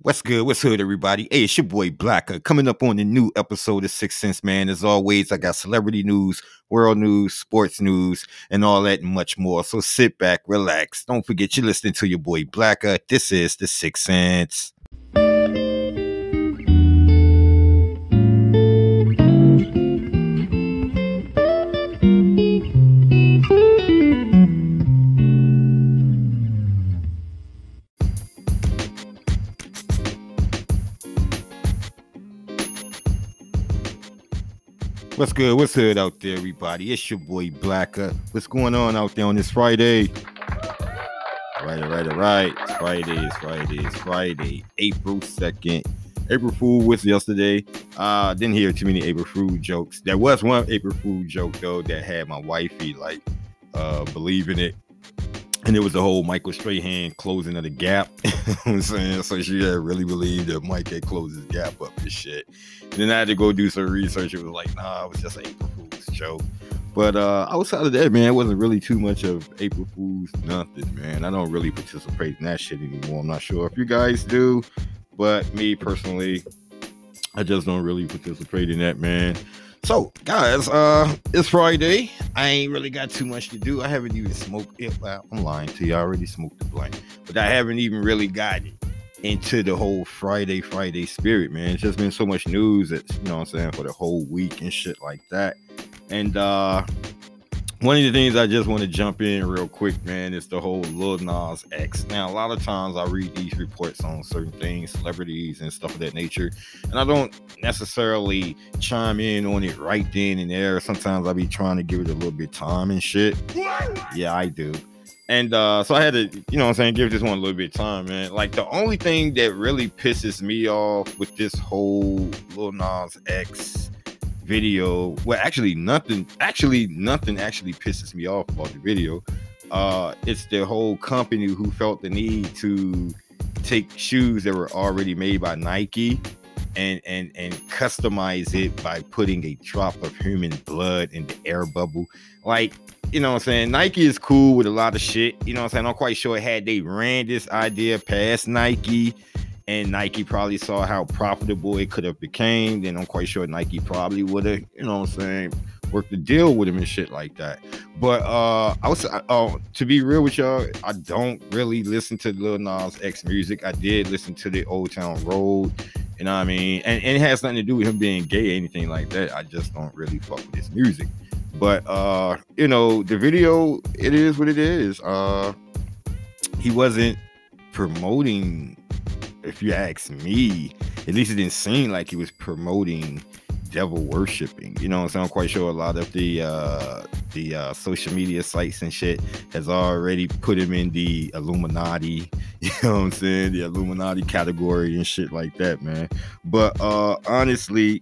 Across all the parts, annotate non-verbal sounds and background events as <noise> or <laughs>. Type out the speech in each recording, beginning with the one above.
What's good? What's good, everybody? Hey, it's your boy Blacker coming up on the new episode of Six Sense, man. As always, I got celebrity news, world news, sports news, and all that and much more. So sit back, relax. Don't forget you're listening to your boy Blacker. This is the Six Sense. What's good? What's good out there, everybody? It's your boy Blacker. What's going on out there on this Friday? Right, right, right. Friday. It's Friday. It's Friday, April 2nd. April Fool was yesterday. Uh didn't hear too many April Fool jokes. There was one April Fool joke though that had my wifey like uh believing it and it was the whole Michael Strahan closing of the gap. <laughs> you know what I'm saying? So she had really believed that Mike had closed his gap up and shit. And then I had to go do some research. It was like, nah, it was just an April Fool's joke. But uh outside of that, man, it wasn't really too much of April Fool's nothing, man. I don't really participate in that shit anymore. I'm not sure if you guys do, but me personally, I just don't really participate in that, man. So, guys, uh, it's Friday. I ain't really got too much to do. I haven't even smoked it. Well, I'm lying to you. I already smoked the blunt, but I haven't even really gotten into the whole Friday, Friday spirit, man. It's just been so much news that you know what I'm saying for the whole week and shit like that. And uh one of the things I just want to jump in real quick, man, is the whole Lil Nas X. Now, a lot of times I read these reports on certain things, celebrities and stuff of that nature, and I don't necessarily chime in on it right then and there. Sometimes I be trying to give it a little bit time and shit. Yeah, I do. And uh, so I had to, you know what I'm saying, give this one a little bit of time, man. Like the only thing that really pisses me off with this whole Lil Nas X video well actually nothing actually nothing actually pisses me off about the video. Uh it's the whole company who felt the need to take shoes that were already made by nike and and and customize it by putting a drop of human blood in the air bubble. Like you know what i'm saying? Nike is cool with a lot of shit. You know what i'm saying? I'm quite sure had they ran this idea past nike and Nike probably saw how profitable it could have became, then I'm quite sure Nike probably would have, you know what I'm saying, worked a deal with him and shit like that. But uh I was uh, to be real with y'all, I don't really listen to Lil Nas X music. I did listen to the Old Town Road, you know what I mean? And, and it has nothing to do with him being gay or anything like that. I just don't really fuck with his music. But uh, you know, the video, it is what it is. Uh he wasn't promoting if you ask me, at least it didn't seem like he was promoting devil worshiping. You know, so I'm saying quite sure a lot of the uh the uh social media sites and shit has already put him in the Illuminati, <laughs> you know what I'm saying? The Illuminati category and shit like that, man. But uh honestly,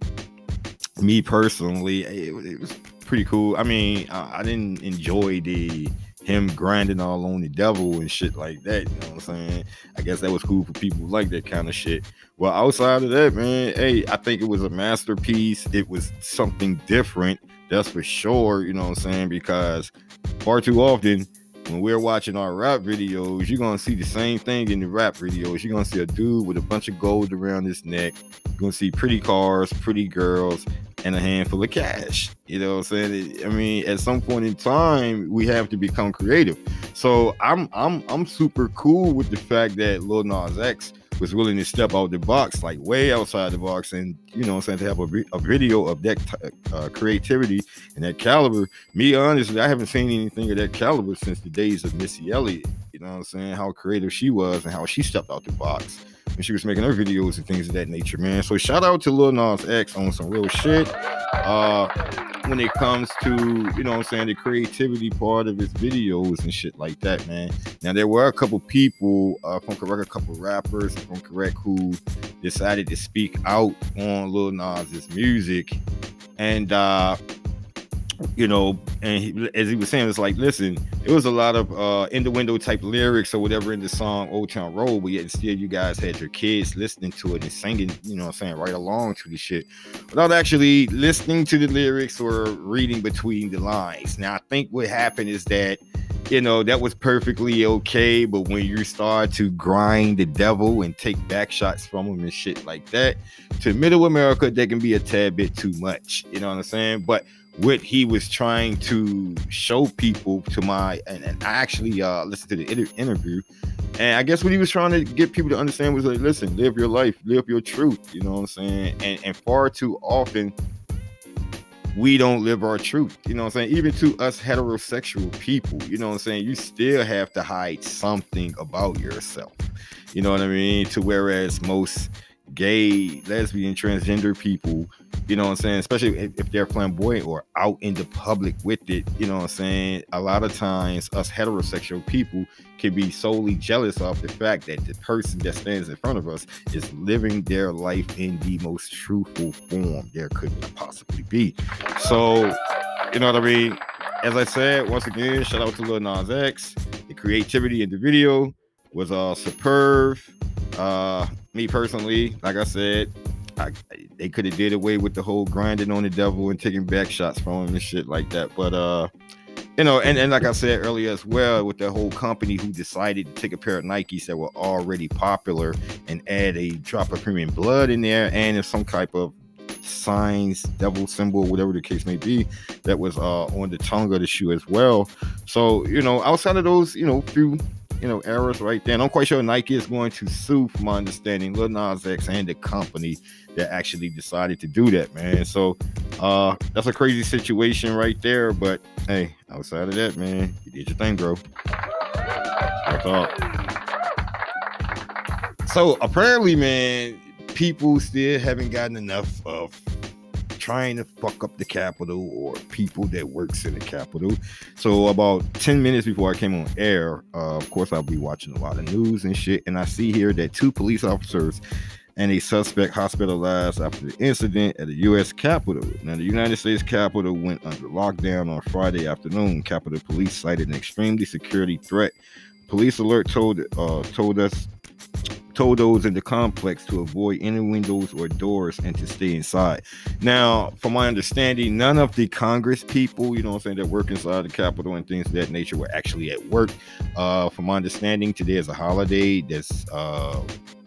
me personally, it, it was pretty cool. I mean, I, I didn't enjoy the him grinding all on the devil and shit like that. You know what I'm saying? I guess that was cool for people like that kind of shit. Well, outside of that, man, hey, I think it was a masterpiece. It was something different, that's for sure. You know what I'm saying? Because far too often when we're watching our rap videos, you're gonna see the same thing in the rap videos. You're gonna see a dude with a bunch of gold around his neck. You're gonna see pretty cars, pretty girls, and a handful of cash. You know what I'm saying? I mean, at some point in time, we have to become creative. So I'm I'm I'm super cool with the fact that Lil Nas X was willing to step out the box, like way outside the box, and you know, I'm saying to have a, a video of that uh, creativity and that caliber. Me, honestly, I haven't seen anything of that caliber since the days of Missy Elliott. You know what I'm saying? How creative she was and how she stepped out the box when she was making her videos and things of that nature, man. So shout out to Lil Nas X on some real shit. Uh, when it comes to, you know I'm saying, the creativity part of his videos and shit like that, man. Now there were a couple people, uh, from correct, a couple rappers from correct who decided to speak out on Lil Nas's music. And uh you know, and he, as he was saying, it's like, listen, it was a lot of uh in the window type lyrics or whatever in the song Old Town Road, but yet still you guys had your kids listening to it and singing, you know I'm saying, right along to the shit without actually listening to the lyrics or reading between the lines. Now, I think what happened is that you know, that was perfectly okay. But when you start to grind the devil and take back shots from him and shit like that, to middle America, they can be a tad bit too much. You know what I'm saying? But what he was trying to show people to my and, and I actually uh listened to the inter- interview. And I guess what he was trying to get people to understand was like listen live your life live your truth you know what I'm saying? And and far too often we don't live our truth you know what I'm saying? Even to us heterosexual people you know what I'm saying? You still have to hide something about yourself you know what I mean? To whereas most gay, lesbian, transgender people, you know what I'm saying? Especially if, if, they're flamboyant or out in the public with it, you know what I'm saying? A lot of times, us heterosexual people can be solely jealous of the fact that the person that stands in front of us is living their life in the most truthful form there could possibly be. So, you know what I mean? As I said, once again, shout out to Lil Nas X. The creativity in the video was uh superb. Uh, me personally, like I said, I, they could have did away with the whole grinding on the devil and taking back shots from him and shit like that. But uh, you know, and, and like I said earlier as well, with the whole company who decided to take a pair of Nikes that were already popular and add a drop of premium blood in there and some type of signs, devil symbol, whatever the case may be, that was uh on the tongue of the shoe as well. So, you know, outside of those, you know, few you know, errors right there. And I'm quite sure Nike is going to sue, from my understanding, Lil Nas X and the company that actually decided to do that, man. So uh that's a crazy situation right there. But hey, outside of that, man, you did your thing, bro. I thought. So apparently, man, people still haven't gotten enough of trying to fuck up the Capitol or people that works in the Capitol. So about 10 minutes before I came on air, uh, of course, I'll be watching a lot of news and shit. And I see here that two police officers and a suspect hospitalized after the incident at the U.S. Capitol. Now, the United States Capitol went under lockdown on Friday afternoon. Capitol Police cited an extremely security threat. Police alert told uh, told us told those in the complex to avoid any windows or doors and to stay inside. Now, from my understanding, none of the Congress people, you know I'm saying, that work inside the Capitol and things of that nature were actually at work. Uh, from my understanding, today is a holiday that's uh,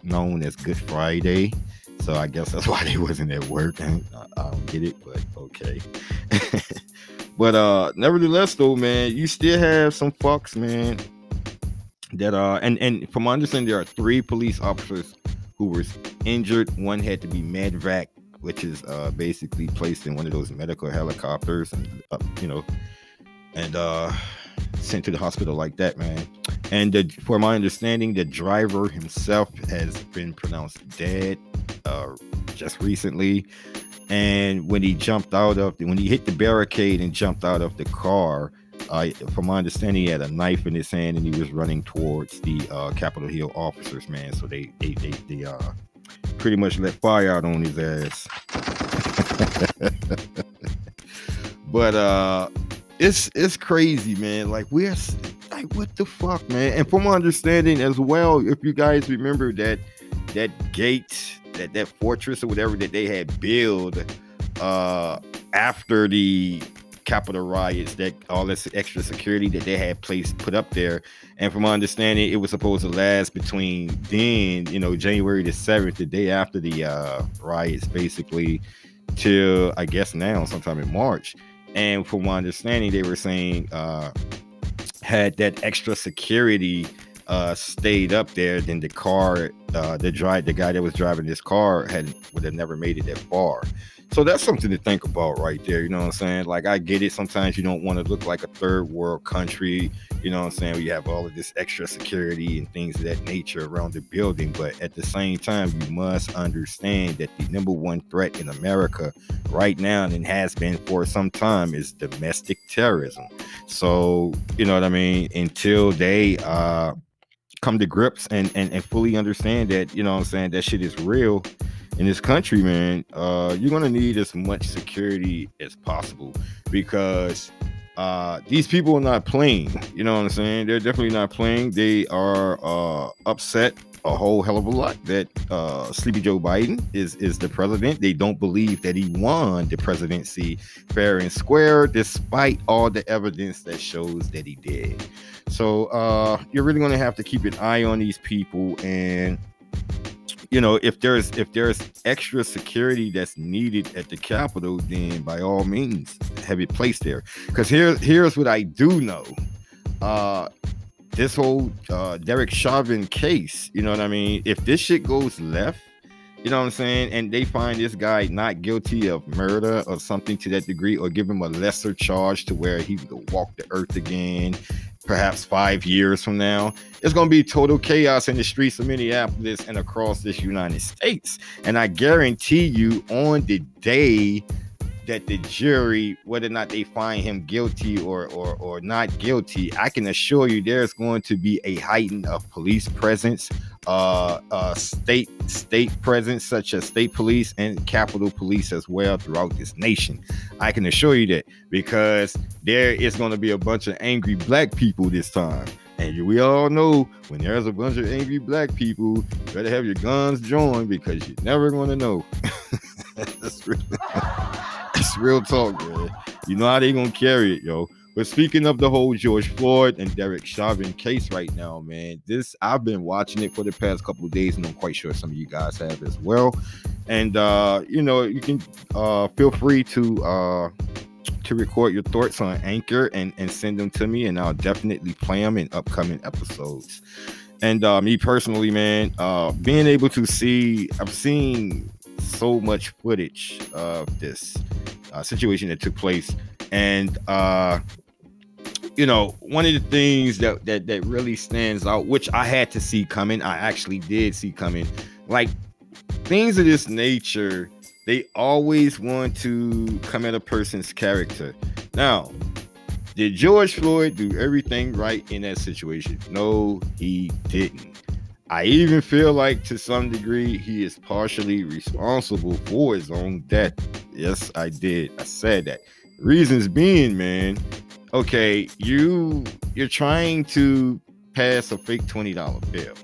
known as Good Friday. So I guess that's <laughs> why they wasn't at work. I, I don't get it, but okay. <laughs> but uh nevertheless though, man, you still have some fucks, man, that uh and and from my understanding there are three police officers who were injured. One had to be medevac which is uh basically placed in one of those medical helicopters and uh, you know and uh sent to the hospital like that man. And the, for my understanding the driver himself has been pronounced dead uh just recently. And when he jumped out of the, when he hit the barricade and jumped out of the car uh, from my understanding, he had a knife in his hand and he was running towards the uh, Capitol Hill officers, man. So they they they, they uh, pretty much let fire out on his ass. <laughs> but uh, it's it's crazy, man. Like we're like what the fuck, man. And from my understanding as well, if you guys remember that that gate, that that fortress or whatever that they had built uh after the Capitol riots, that all this extra security that they had placed put up there. And from my understanding, it was supposed to last between then, you know, January the 7th, the day after the uh, riots, basically, till I guess now, sometime in March. And from my understanding, they were saying uh, had that extra security uh, stayed up there, then the car, uh, the drive, the guy that was driving this car had would have never made it that far. So that's something to think about right there. You know what I'm saying? Like I get it. Sometimes you don't want to look like a third world country. You know what I'm saying? We have all of this extra security and things of that nature around the building. But at the same time, you must understand that the number one threat in America right now and has been for some time is domestic terrorism. So, you know what I mean? Until they uh come to grips and, and, and fully understand that, you know what I'm saying, that shit is real in this country, man, uh, you're gonna need as much security as possible because uh, these people are not playing. You know what I'm saying? They're definitely not playing. They are uh, upset a whole hell of a lot that uh, Sleepy Joe Biden is is the president. They don't believe that he won the presidency fair and square, despite all the evidence that shows that he did. So uh, you're really going to have to keep an eye on these people and you know if there's if there's extra security that's needed at the capitol then by all means have it placed there. Because here here's what i do know. Uh this whole uh derek chauvin case you know what i mean? If this shit goes left you know what i'm saying? And they find this guy not guilty of murder or something to that degree or give him a lesser charge to where he would walk the earth again perhaps five years from now, it's going to be total chaos in the streets of Minneapolis and across this United States. And I guarantee you, on the day that the jury, whether or not they find him guilty or, or, or not guilty, I can assure you there's going to be a heightened of police presence, uh, uh, state state presence, such as state police and capitol police as well throughout this nation. I can assure you that because there is going to be a bunch of angry black people this time. And we all know when there's a bunch of angry black people, you better have your guns drawn because you're never going to know. <laughs> That's really real talk, man. You know how they gonna carry it, yo. But speaking of the whole George Floyd and Derek Chauvin case right now, man, this I've been watching it for the past couple of days, and I'm quite sure some of you guys have as well. And uh, you know, you can uh feel free to uh to record your thoughts on Anchor and, and send them to me, and I'll definitely play them in upcoming episodes. And uh, me personally, man, uh, being able to see, I've seen so much footage of this uh, situation that took place, and uh, you know, one of the things that that that really stands out, which I had to see coming, I actually did see coming, like things of this nature. They always want to come at a person's character. Now, did George Floyd do everything right in that situation? No, he didn't. I even feel like to some degree he is partially responsible for his own death. Yes, I did. I said that. Reasons being, man, okay, you you're trying to pass a fake $20 bill.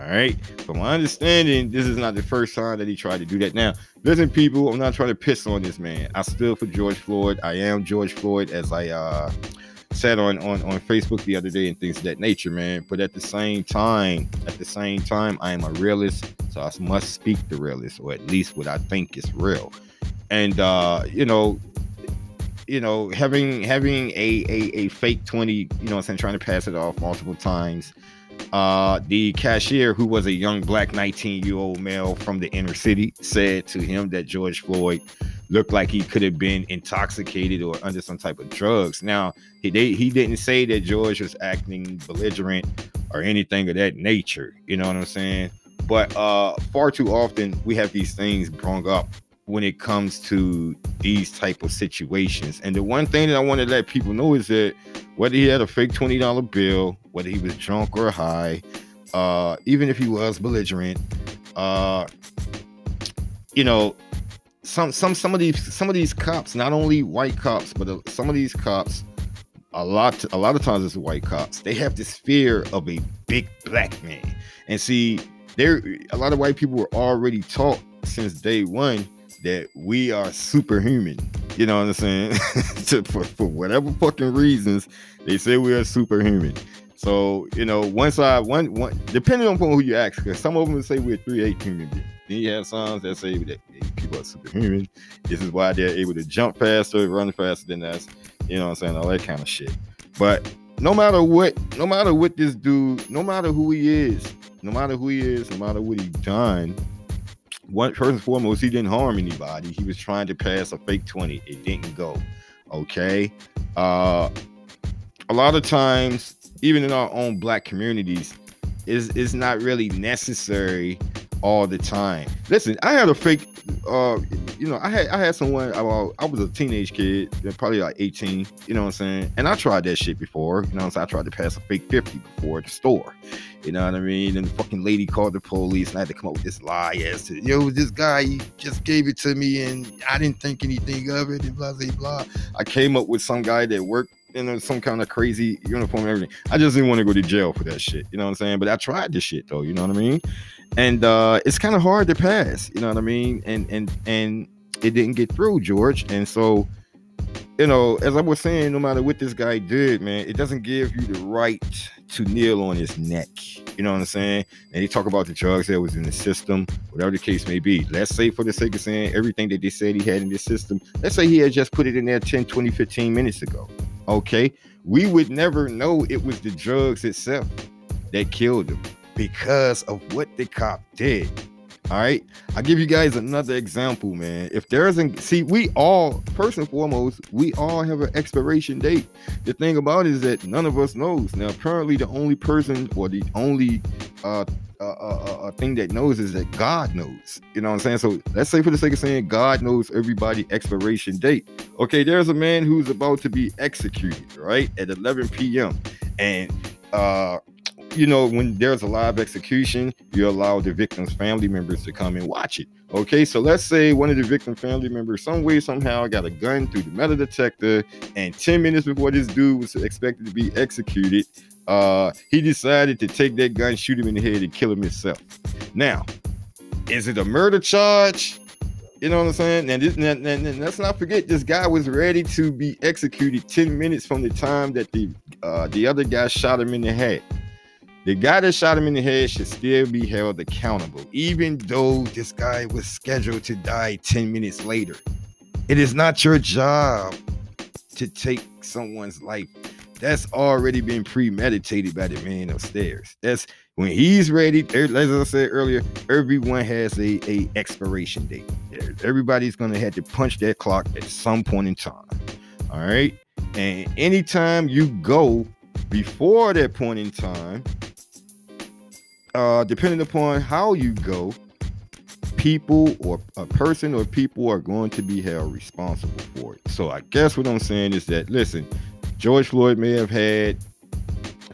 All right. From my understanding, this is not the first time that he tried to do that. Now, listen, people, I'm not trying to piss on this man. I still for George Floyd. I am George Floyd as I uh said on, on on Facebook the other day and things of that nature, man. But at the same time, at the same time, I am a realist, so I must speak the realist, or at least what I think is real. And uh, you know, you know, having having a a, a fake 20, you know what I'm saying, trying to pass it off multiple times. Uh, the cashier, who was a young black 19 year old male from the inner city, said to him that George Floyd looked like he could have been intoxicated or under some type of drugs. Now, he they, he didn't say that George was acting belligerent or anything of that nature. You know what I'm saying? But uh, far too often we have these things brung up when it comes to these type of situations. And the one thing that I want to let people know is that whether he had a fake twenty dollar bill, whether he was drunk or high, uh, even if he was belligerent, uh, you know, some some some of these some of these cops, not only white cops, but uh, some of these cops, a lot a lot of times it's white cops. They have this fear of a big black man, and see, there a lot of white people were already taught since day one that we are superhuman. You know what I'm saying? <laughs> to, for, for whatever fucking reasons, they say we are superhuman. So you know, once I one one depending on who you ask, because some of them say we're three eight human beings. Then you have songs that say that people are superhuman. This is why they're able to jump faster, run faster than us. You know what I'm saying? All that kind of shit. But no matter what, no matter what this dude, no matter who he is, no matter who he is, no matter what he done, one first and foremost, he didn't harm anybody. He was trying to pass a fake 20. It didn't go. Okay. Uh a lot of times, even in our own black communities, is is not really necessary all the time. Listen, I had a fake uh you know, I had I had someone I, was a teenage kid, probably like 18, you know what I'm saying? And I tried that shit before, you know what I'm saying? I tried to pass a fake 50 before at the store. You know what I mean? And the fucking lady called the police and I had to come up with this lie as to, yo, this guy he just gave it to me and I didn't think anything of it and blah blah blah. I came up with some guy that worked in some kind of crazy uniform everything. I just didn't want to go to jail for that shit. You know what I'm saying? But I tried this shit though. You know what I mean? And uh, it's kind of hard to pass. You know what I mean? And and and it didn't get through, George. And so you know, as I was saying, no matter what this guy did, man, it doesn't give you the right to kneel on his neck. You know what I'm saying? And they talk about the drugs that was in the system, whatever the case may be. Let's say for the sake of saying everything that they said he had in the system, let's say he had just put it in there 10, 20, 15 minutes ago. Okay. We would never know it was the drugs itself that killed him because of what the cop did. All right. I'll give you guys another example, man. If there isn't, see, we all, first and foremost, we all have an expiration date. The thing about it is that none of us knows. Now, apparently, the only person or the only uh, uh, uh, uh, thing that knows is that God knows. You know what I'm saying? So let's say, for the sake of saying, God knows everybody expiration date. Okay, there's a man who's about to be executed, right, at 11 p.m. And uh you know, when there's a live execution, you allow the victim's family members to come and watch it. Okay, so let's say one of the victim family members, some way, somehow, got a gun through the metal detector, and 10 minutes before this dude was expected to be executed, uh, he decided to take that gun, shoot him in the head, and kill him himself. Now, is it a murder charge? You know what I'm saying? And, this, and, and, and, let's not forget, this guy was ready to be executed 10 minutes from the time that the uh, the other guy shot him in the head. The guy that shot him in the head should still be held accountable, even though this guy was scheduled to die 10 minutes later. It is not your job to take someone's life. That's already been premeditated by the man upstairs. That's when he's ready. As I said earlier, everyone has a, a expiration date. Everybody's gonna have to punch that clock at some point in time. All right. And anytime you go before that point in time, uh, depending upon how you go, people or a person or people are going to be held responsible for it. So I guess what I'm saying is that listen, George Floyd may have had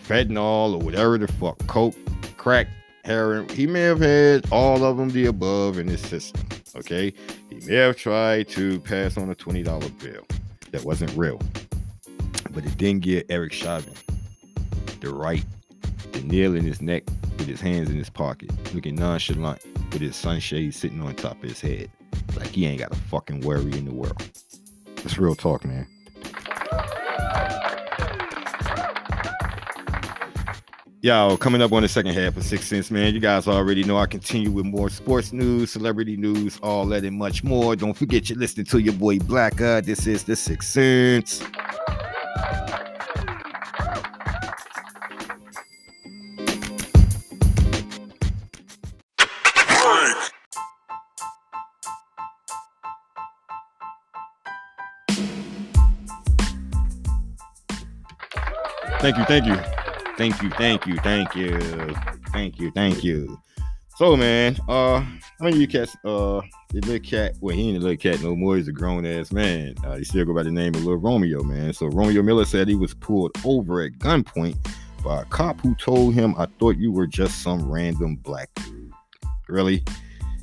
fentanyl or whatever the fuck, coke, crack, heroin. He may have had all of them the above in his system. Okay, he may have tried to pass on a twenty dollar bill that wasn't real, but it didn't give Eric Chauvin the right to kneel in his neck with his hands in his pocket, looking nonchalant with his sunshade sitting on top of his head. Like he ain't got a fucking worry in the world. It's real talk, man. Yo, coming up on the second half of Sixth Sense, man. You guys already know I continue with more sports news, celebrity news, all that and much more. Don't forget you're listening to your boy Blacka. This is the Sixth Sense. Thank you, thank you, thank you, thank you, thank you, thank you, thank you. So, man, uh, when you catch uh the little cat, well, he ain't a little cat no more. He's a grown ass man. Uh, he still go by the name of Little Romeo, man. So Romeo Miller said he was pulled over at gunpoint by a cop who told him, "I thought you were just some random black dude." Really?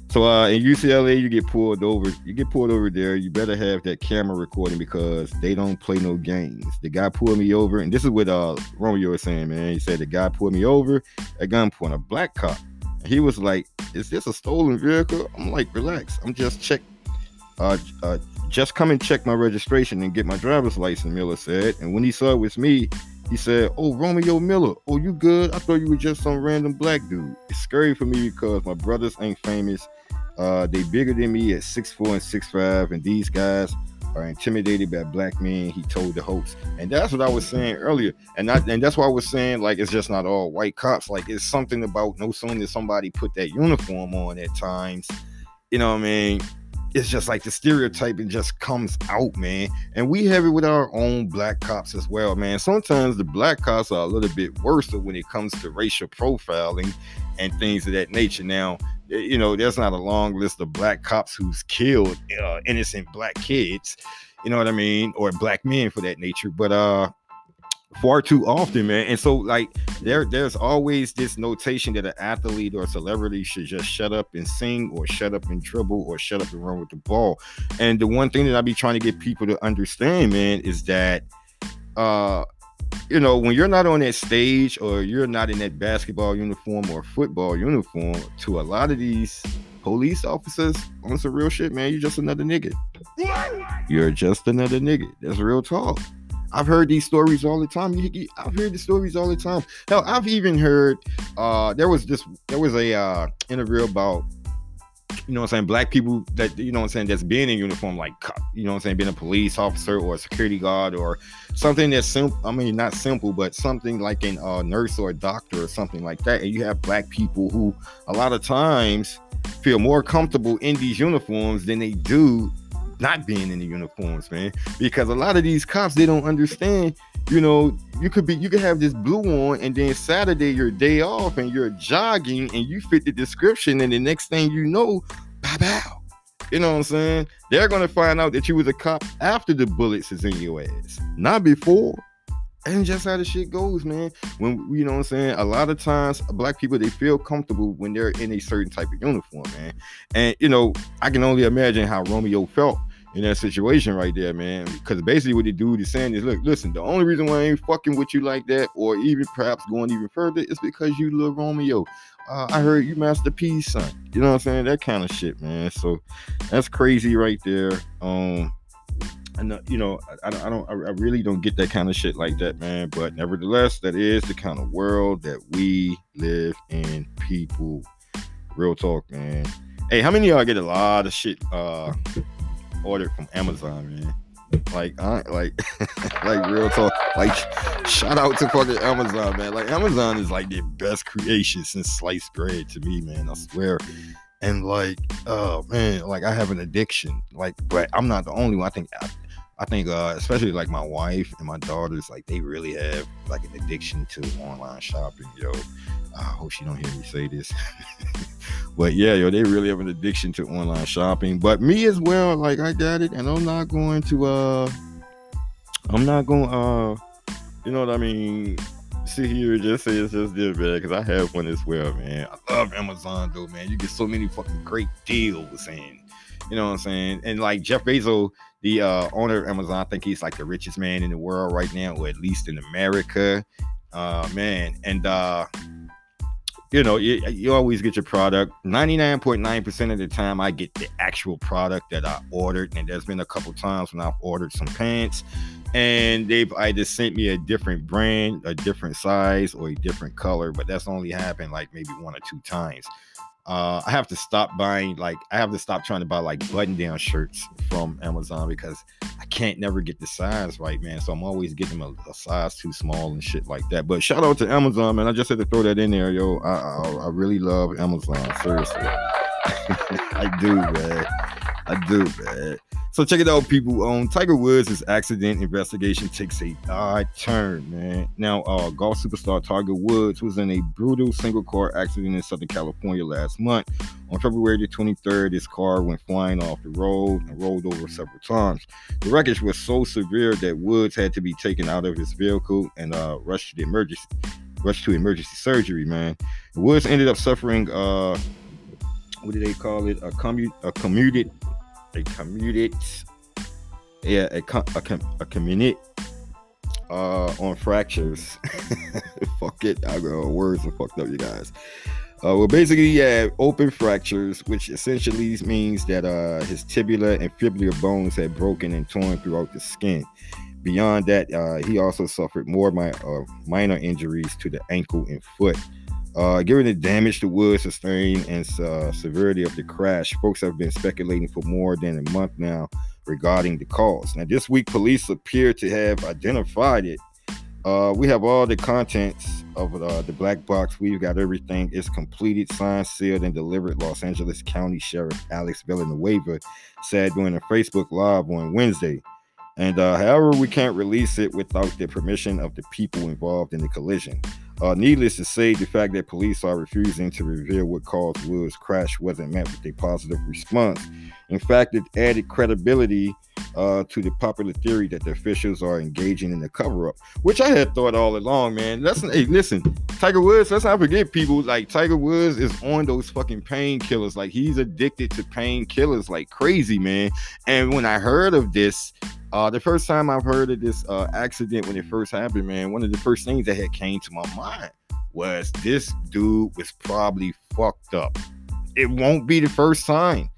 So uh, in UCLA, you get pulled over. You get pulled over there. You better have that camera recording because they don't play no games. The guy pulled me over, and this is what uh Romeo was saying, man. He said the guy pulled me over at gunpoint, a black cop. he was like, "Is this a stolen vehicle?" I'm like, "Relax. I'm just check. Uh, uh, just come and check my registration and get my driver's license." Miller said, and when he saw it was me, he said, "Oh, Romeo Miller. Oh, you good? I thought you were just some random black dude. It's scary for me because my brothers ain't famous." Uh, they bigger than me at six four and six five, and these guys are intimidated by black men. He told the host, and that's what I was saying earlier, and and that's why I was saying like it's just not all white cops. Like it's something about no sooner somebody put that uniform on at times, you know what I mean. It's just like the stereotyping just comes out, man. And we have it with our own black cops as well, man. Sometimes the black cops are a little bit worse when it comes to racial profiling and things of that nature. Now, you know, there's not a long list of black cops who's killed uh, innocent black kids, you know what I mean, or black men for that nature. But uh, far too often, man. And so, like, there, there's always this notation that an athlete or a celebrity should just shut up and sing, or shut up and dribble, or shut up and run with the ball. And the one thing that I be trying to get people to understand, man, is that uh, you know, when you're not on that stage or you're not in that basketball uniform or football uniform, to a lot of these police officers on some real shit, man, you're just another nigga. You're just another nigga. That's real talk. I've heard these stories all the time. I've heard the stories all the time. Hell, I've even heard uh there was this there was a uh interview about you know what I'm saying, black people that you know what I'm saying that's being in uniform, like you know what I'm saying, being a police officer or a security guard or something that's simple. I mean, not simple, but something like a uh, nurse or a doctor or something like that. And you have black people who a lot of times feel more comfortable in these uniforms than they do not being in the uniforms, man. Because a lot of these cops they don't understand. You know, you could be you could have this blue on, and then Saturday your day off, and you're jogging, and you fit the description, and the next thing you know, bow bow. You know what I'm saying? They're gonna find out that you was a cop after the bullets is in your ass, not before. And just how the shit goes, man. When you know what I'm saying, a lot of times black people they feel comfortable when they're in a certain type of uniform, man. And you know, I can only imagine how Romeo felt in that situation right there, man. Because basically what the dude is saying is, look, listen, the only reason why I ain't fucking with you like that, or even perhaps going even further, is because you little Romeo. Uh, I heard you Master P son. You know what I'm saying? That kind of shit, man. So that's crazy right there. Um, and you know, I, I don't, I, I really don't get that kind of shit like that, man. But nevertheless, that is the kind of world that we live in. People, real talk, man. Hey, how many y'all get a lot of shit? Uh, ordered from Amazon, man. Like, I like, <laughs> like real talk. Like, shout out to fucking Amazon, man. Like, Amazon is like the best creation since sliced bread to me, man. I swear. And like, oh man, like I have an addiction. Like, but I'm not the only one. I think, I, I think, uh, especially like my wife and my daughters, like they really have like an addiction to online shopping, yo. I hope she don't hear me say this. <laughs> but yeah, yo, they really have an addiction to online shopping. But me as well, like I got it, and I'm not going to uh I'm not gonna uh you know what I mean sit here and just say it's just this man because I have one as well, man. I love Amazon though, man. You get so many fucking great deals and you know what I'm saying? And like Jeff Bezos, the uh owner of Amazon, I think he's like the richest man in the world right now, or at least in America. Uh man, and uh you know, you, you always get your product. 99.9% of the time, I get the actual product that I ordered. And there's been a couple times when I've ordered some pants and they've either sent me a different brand, a different size, or a different color. But that's only happened like maybe one or two times uh, I have to stop buying like I have to stop trying to buy like button down shirts from Amazon because I can't never get the size right, man. So I'm always getting a, a, size too small and shit like that. But shout out to Amazon, man. I just had to throw that in there, yo. I I, I really love Amazon, seriously. <laughs> I do, man. I do, man. So check it out, people. Um, Tiger Woods' accident investigation takes a odd turn, man. Now, uh, golf superstar Tiger Woods was in a brutal single car accident in Southern California last month. On February the 23rd, his car went flying off the road and rolled over several times. The wreckage was so severe that Woods had to be taken out of his vehicle and uh, rushed to the emergency rushed to emergency surgery. Man, Woods ended up suffering uh, what do they call it? A commute a commuted a commuted, yeah, a, a, a community uh, on fractures. <laughs> Fuck it, I got words are fucked up, you guys. Uh, well, basically, yeah, open fractures, which essentially means that uh, his tibia and fibular bones had broken and torn throughout the skin. Beyond that, uh, he also suffered more uh, minor injuries to the ankle and foot. Uh, given the damage the wood sustained and uh, severity of the crash, folks have been speculating for more than a month now regarding the cause. Now, this week, police appear to have identified it. Uh, we have all the contents of uh, the black box. We've got everything. It's completed, signed, sealed, and delivered. Los Angeles County Sheriff Alex Villanueva said during a Facebook Live on Wednesday. And uh, however, we can't release it without the permission of the people involved in the collision. Uh, needless to say, the fact that police are refusing to reveal what caused Wood's crash wasn't met with a positive response. In fact, it added credibility uh, to the popular theory that the officials are engaging in the cover up, which I had thought all along, man. Listen, hey, listen, Tiger Woods, let's not forget people like Tiger Woods is on those fucking painkillers. Like he's addicted to painkillers like crazy, man. And when I heard of this, Uh, the first time I've heard of this uh, accident when it first happened, man, one of the first things that had came to my mind was this dude was probably fucked up. It won't be the first time.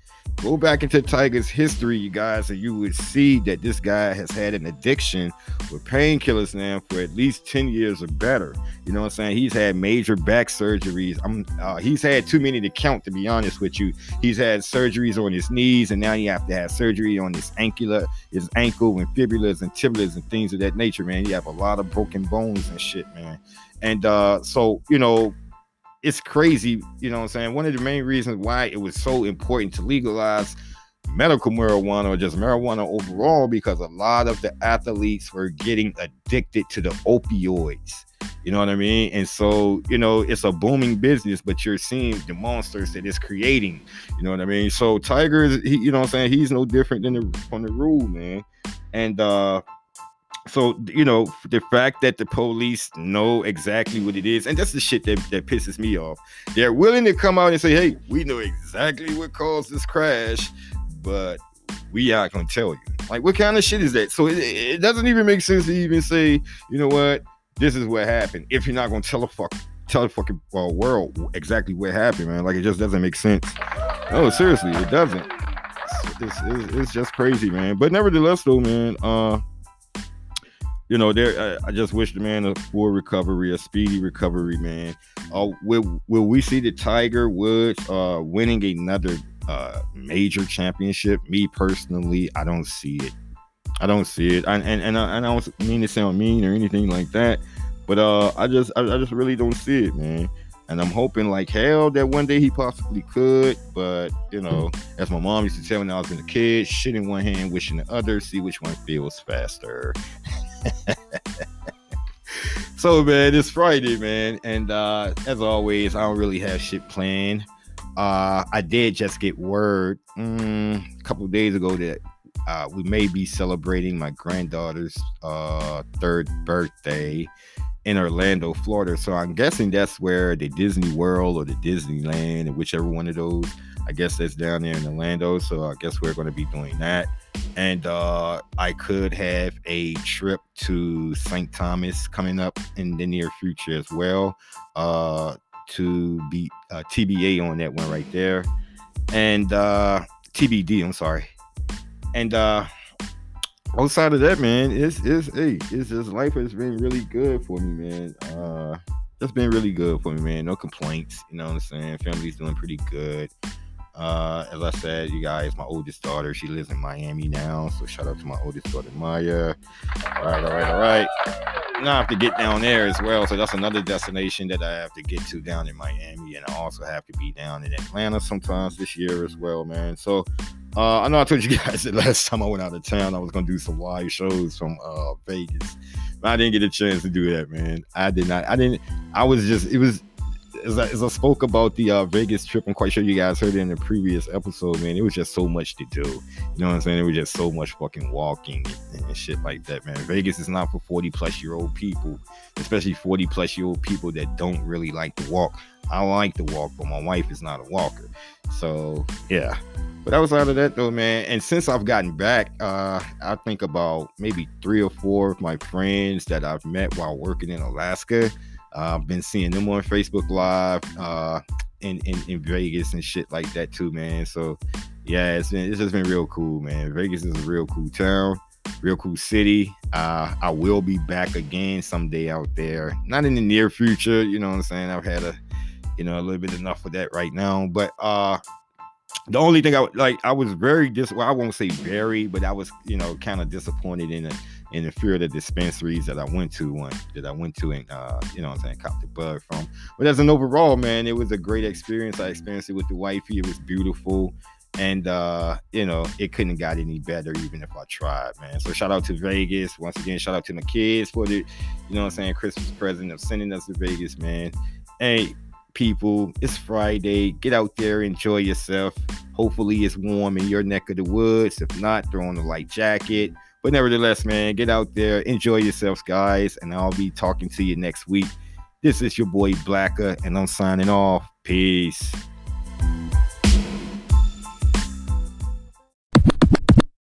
Go back into Tiger's history, you guys, and you would see that this guy has had an addiction with painkillers now for at least 10 years or better. You know what I'm saying? He's had major back surgeries. I'm uh, he's had too many to count, to be honest with you. He's had surgeries on his knees, and now you have to have surgery on his ankle, his ankle and fibulas and tibialis and things of that nature, man. You have a lot of broken bones and shit, man. And uh, so, you know, it's crazy, you know what I'm saying? One of the main reasons why it was so important to legalize medical marijuana or just marijuana overall because a lot of the athletes were getting addicted to the opioids. You know what I mean? And so, you know, it's a booming business, but you're seeing the monsters that it's creating. You know what I mean? So Tiger is, he, you know what I'm saying? He's no different than the from the rule, man. And uh so you know the fact that the police know exactly what it is and that's the shit that, that pisses me off. They're willing to come out and say hey we know exactly what caused this crash but we are gonna tell you. Like what kind of shit is that? So it, it doesn't even make sense to even say you know what? This is what happened. If you're not gonna tell a fuck tell the fucking uh, world exactly what happened man. Like it just doesn't make sense. No seriously it doesn't. It's, it's, it's just crazy man. But nevertheless though man uh you know, there. I, I, just wish the man a full recovery, a speedy recovery, man. Uh, will will we see the Tiger Woods uh, winning another uh, major championship? Me personally, I don't see it. I don't see it. I, and and I, and I don't mean to sound mean or anything like that, but uh, I just I, I just really don't see it, man. And I'm hoping like hell that one day he possibly could. But you know, as my mom used to tell me when I was in a kid, shit in one hand, wishing the other, see which one feels faster. <laughs> <laughs> so man, it's Friday, man, and uh, as always, I don't really have shit planned. Uh, I did just get word mm, a couple days ago that uh, we may be celebrating my granddaughter's uh, third birthday in Orlando, Florida. So I'm guessing that's where the Disney World or the Disneyland, and whichever one of those, I guess that's down there in Orlando. So I guess we're going to be doing that and uh, I could have a trip to St. Thomas coming up in the near future as well. Uh, to be uh, TBA on that one right there, and uh, TBD. I'm sorry, and uh, outside of that, man, it's it's hey, it's just life has been really good for me, man. Uh, it's been really good for me, man. No complaints. You know what I'm saying? Family's doing pretty good. Uh, as I said, you guys, my oldest daughter, she lives in Miami now. So shout out to my oldest daughter, Maya. All right, all right, all right. Now I have to get down there as well. So that's another destination that I have to get to down in Miami. And I also have to be down in Atlanta sometimes this year as well, man. So uh, I know I told you <laughs> guys that last time I went out of town, I was gonna do some live shows from uh, Vegas. But I didn't get a chance to do that, man. I did not. I didn't. I was just. It was as I, spoke about the uh, Vegas trip, I'm quite sure you guys heard it in the previous episode, man. It was just so much to do. You know what I'm saying? It was just so much fucking walking and, and shit like that, man. Vegas is not for 40 plus year old people, especially 40 plus year old people that don't really like to walk. I like to walk, but my wife is not a walker. So yeah. But that was out of that though, man, and since I've gotten back, uh, I think about maybe three or four of my friends that I've met while working in Alaska I've been seeing them on Facebook Live uh, in, in, in Vegas and shit like that too, man. So yeah, it's been it's just been real cool, man. Vegas is a real cool town, real cool city. Uh, I will be back again someday out there. Not in the near future, you know what I'm saying. I've had a you know a little bit enough of that right now, but uh the only thing I like, I was very dis. Well, I won't say very, but I was, you know, kind of disappointed in it in the few of the dispensaries that I went to one that I went to and uh, you know I'm saying caught the bug from. But as an overall, man, it was a great experience. I experienced it with the wifey. It was beautiful. And uh, you know, it couldn't got any better even if I tried, man. So shout out to Vegas. Once again, shout out to my kids for the, you know I'm saying, Christmas present of sending us to Vegas, man. Hey, people, it's Friday. Get out there, enjoy yourself. Hopefully it's warm in your neck of the woods. If not, throw on a light jacket but nevertheless, man, get out there, enjoy yourselves, guys, and I'll be talking to you next week. This is your boy Blacker, and I'm signing off. Peace.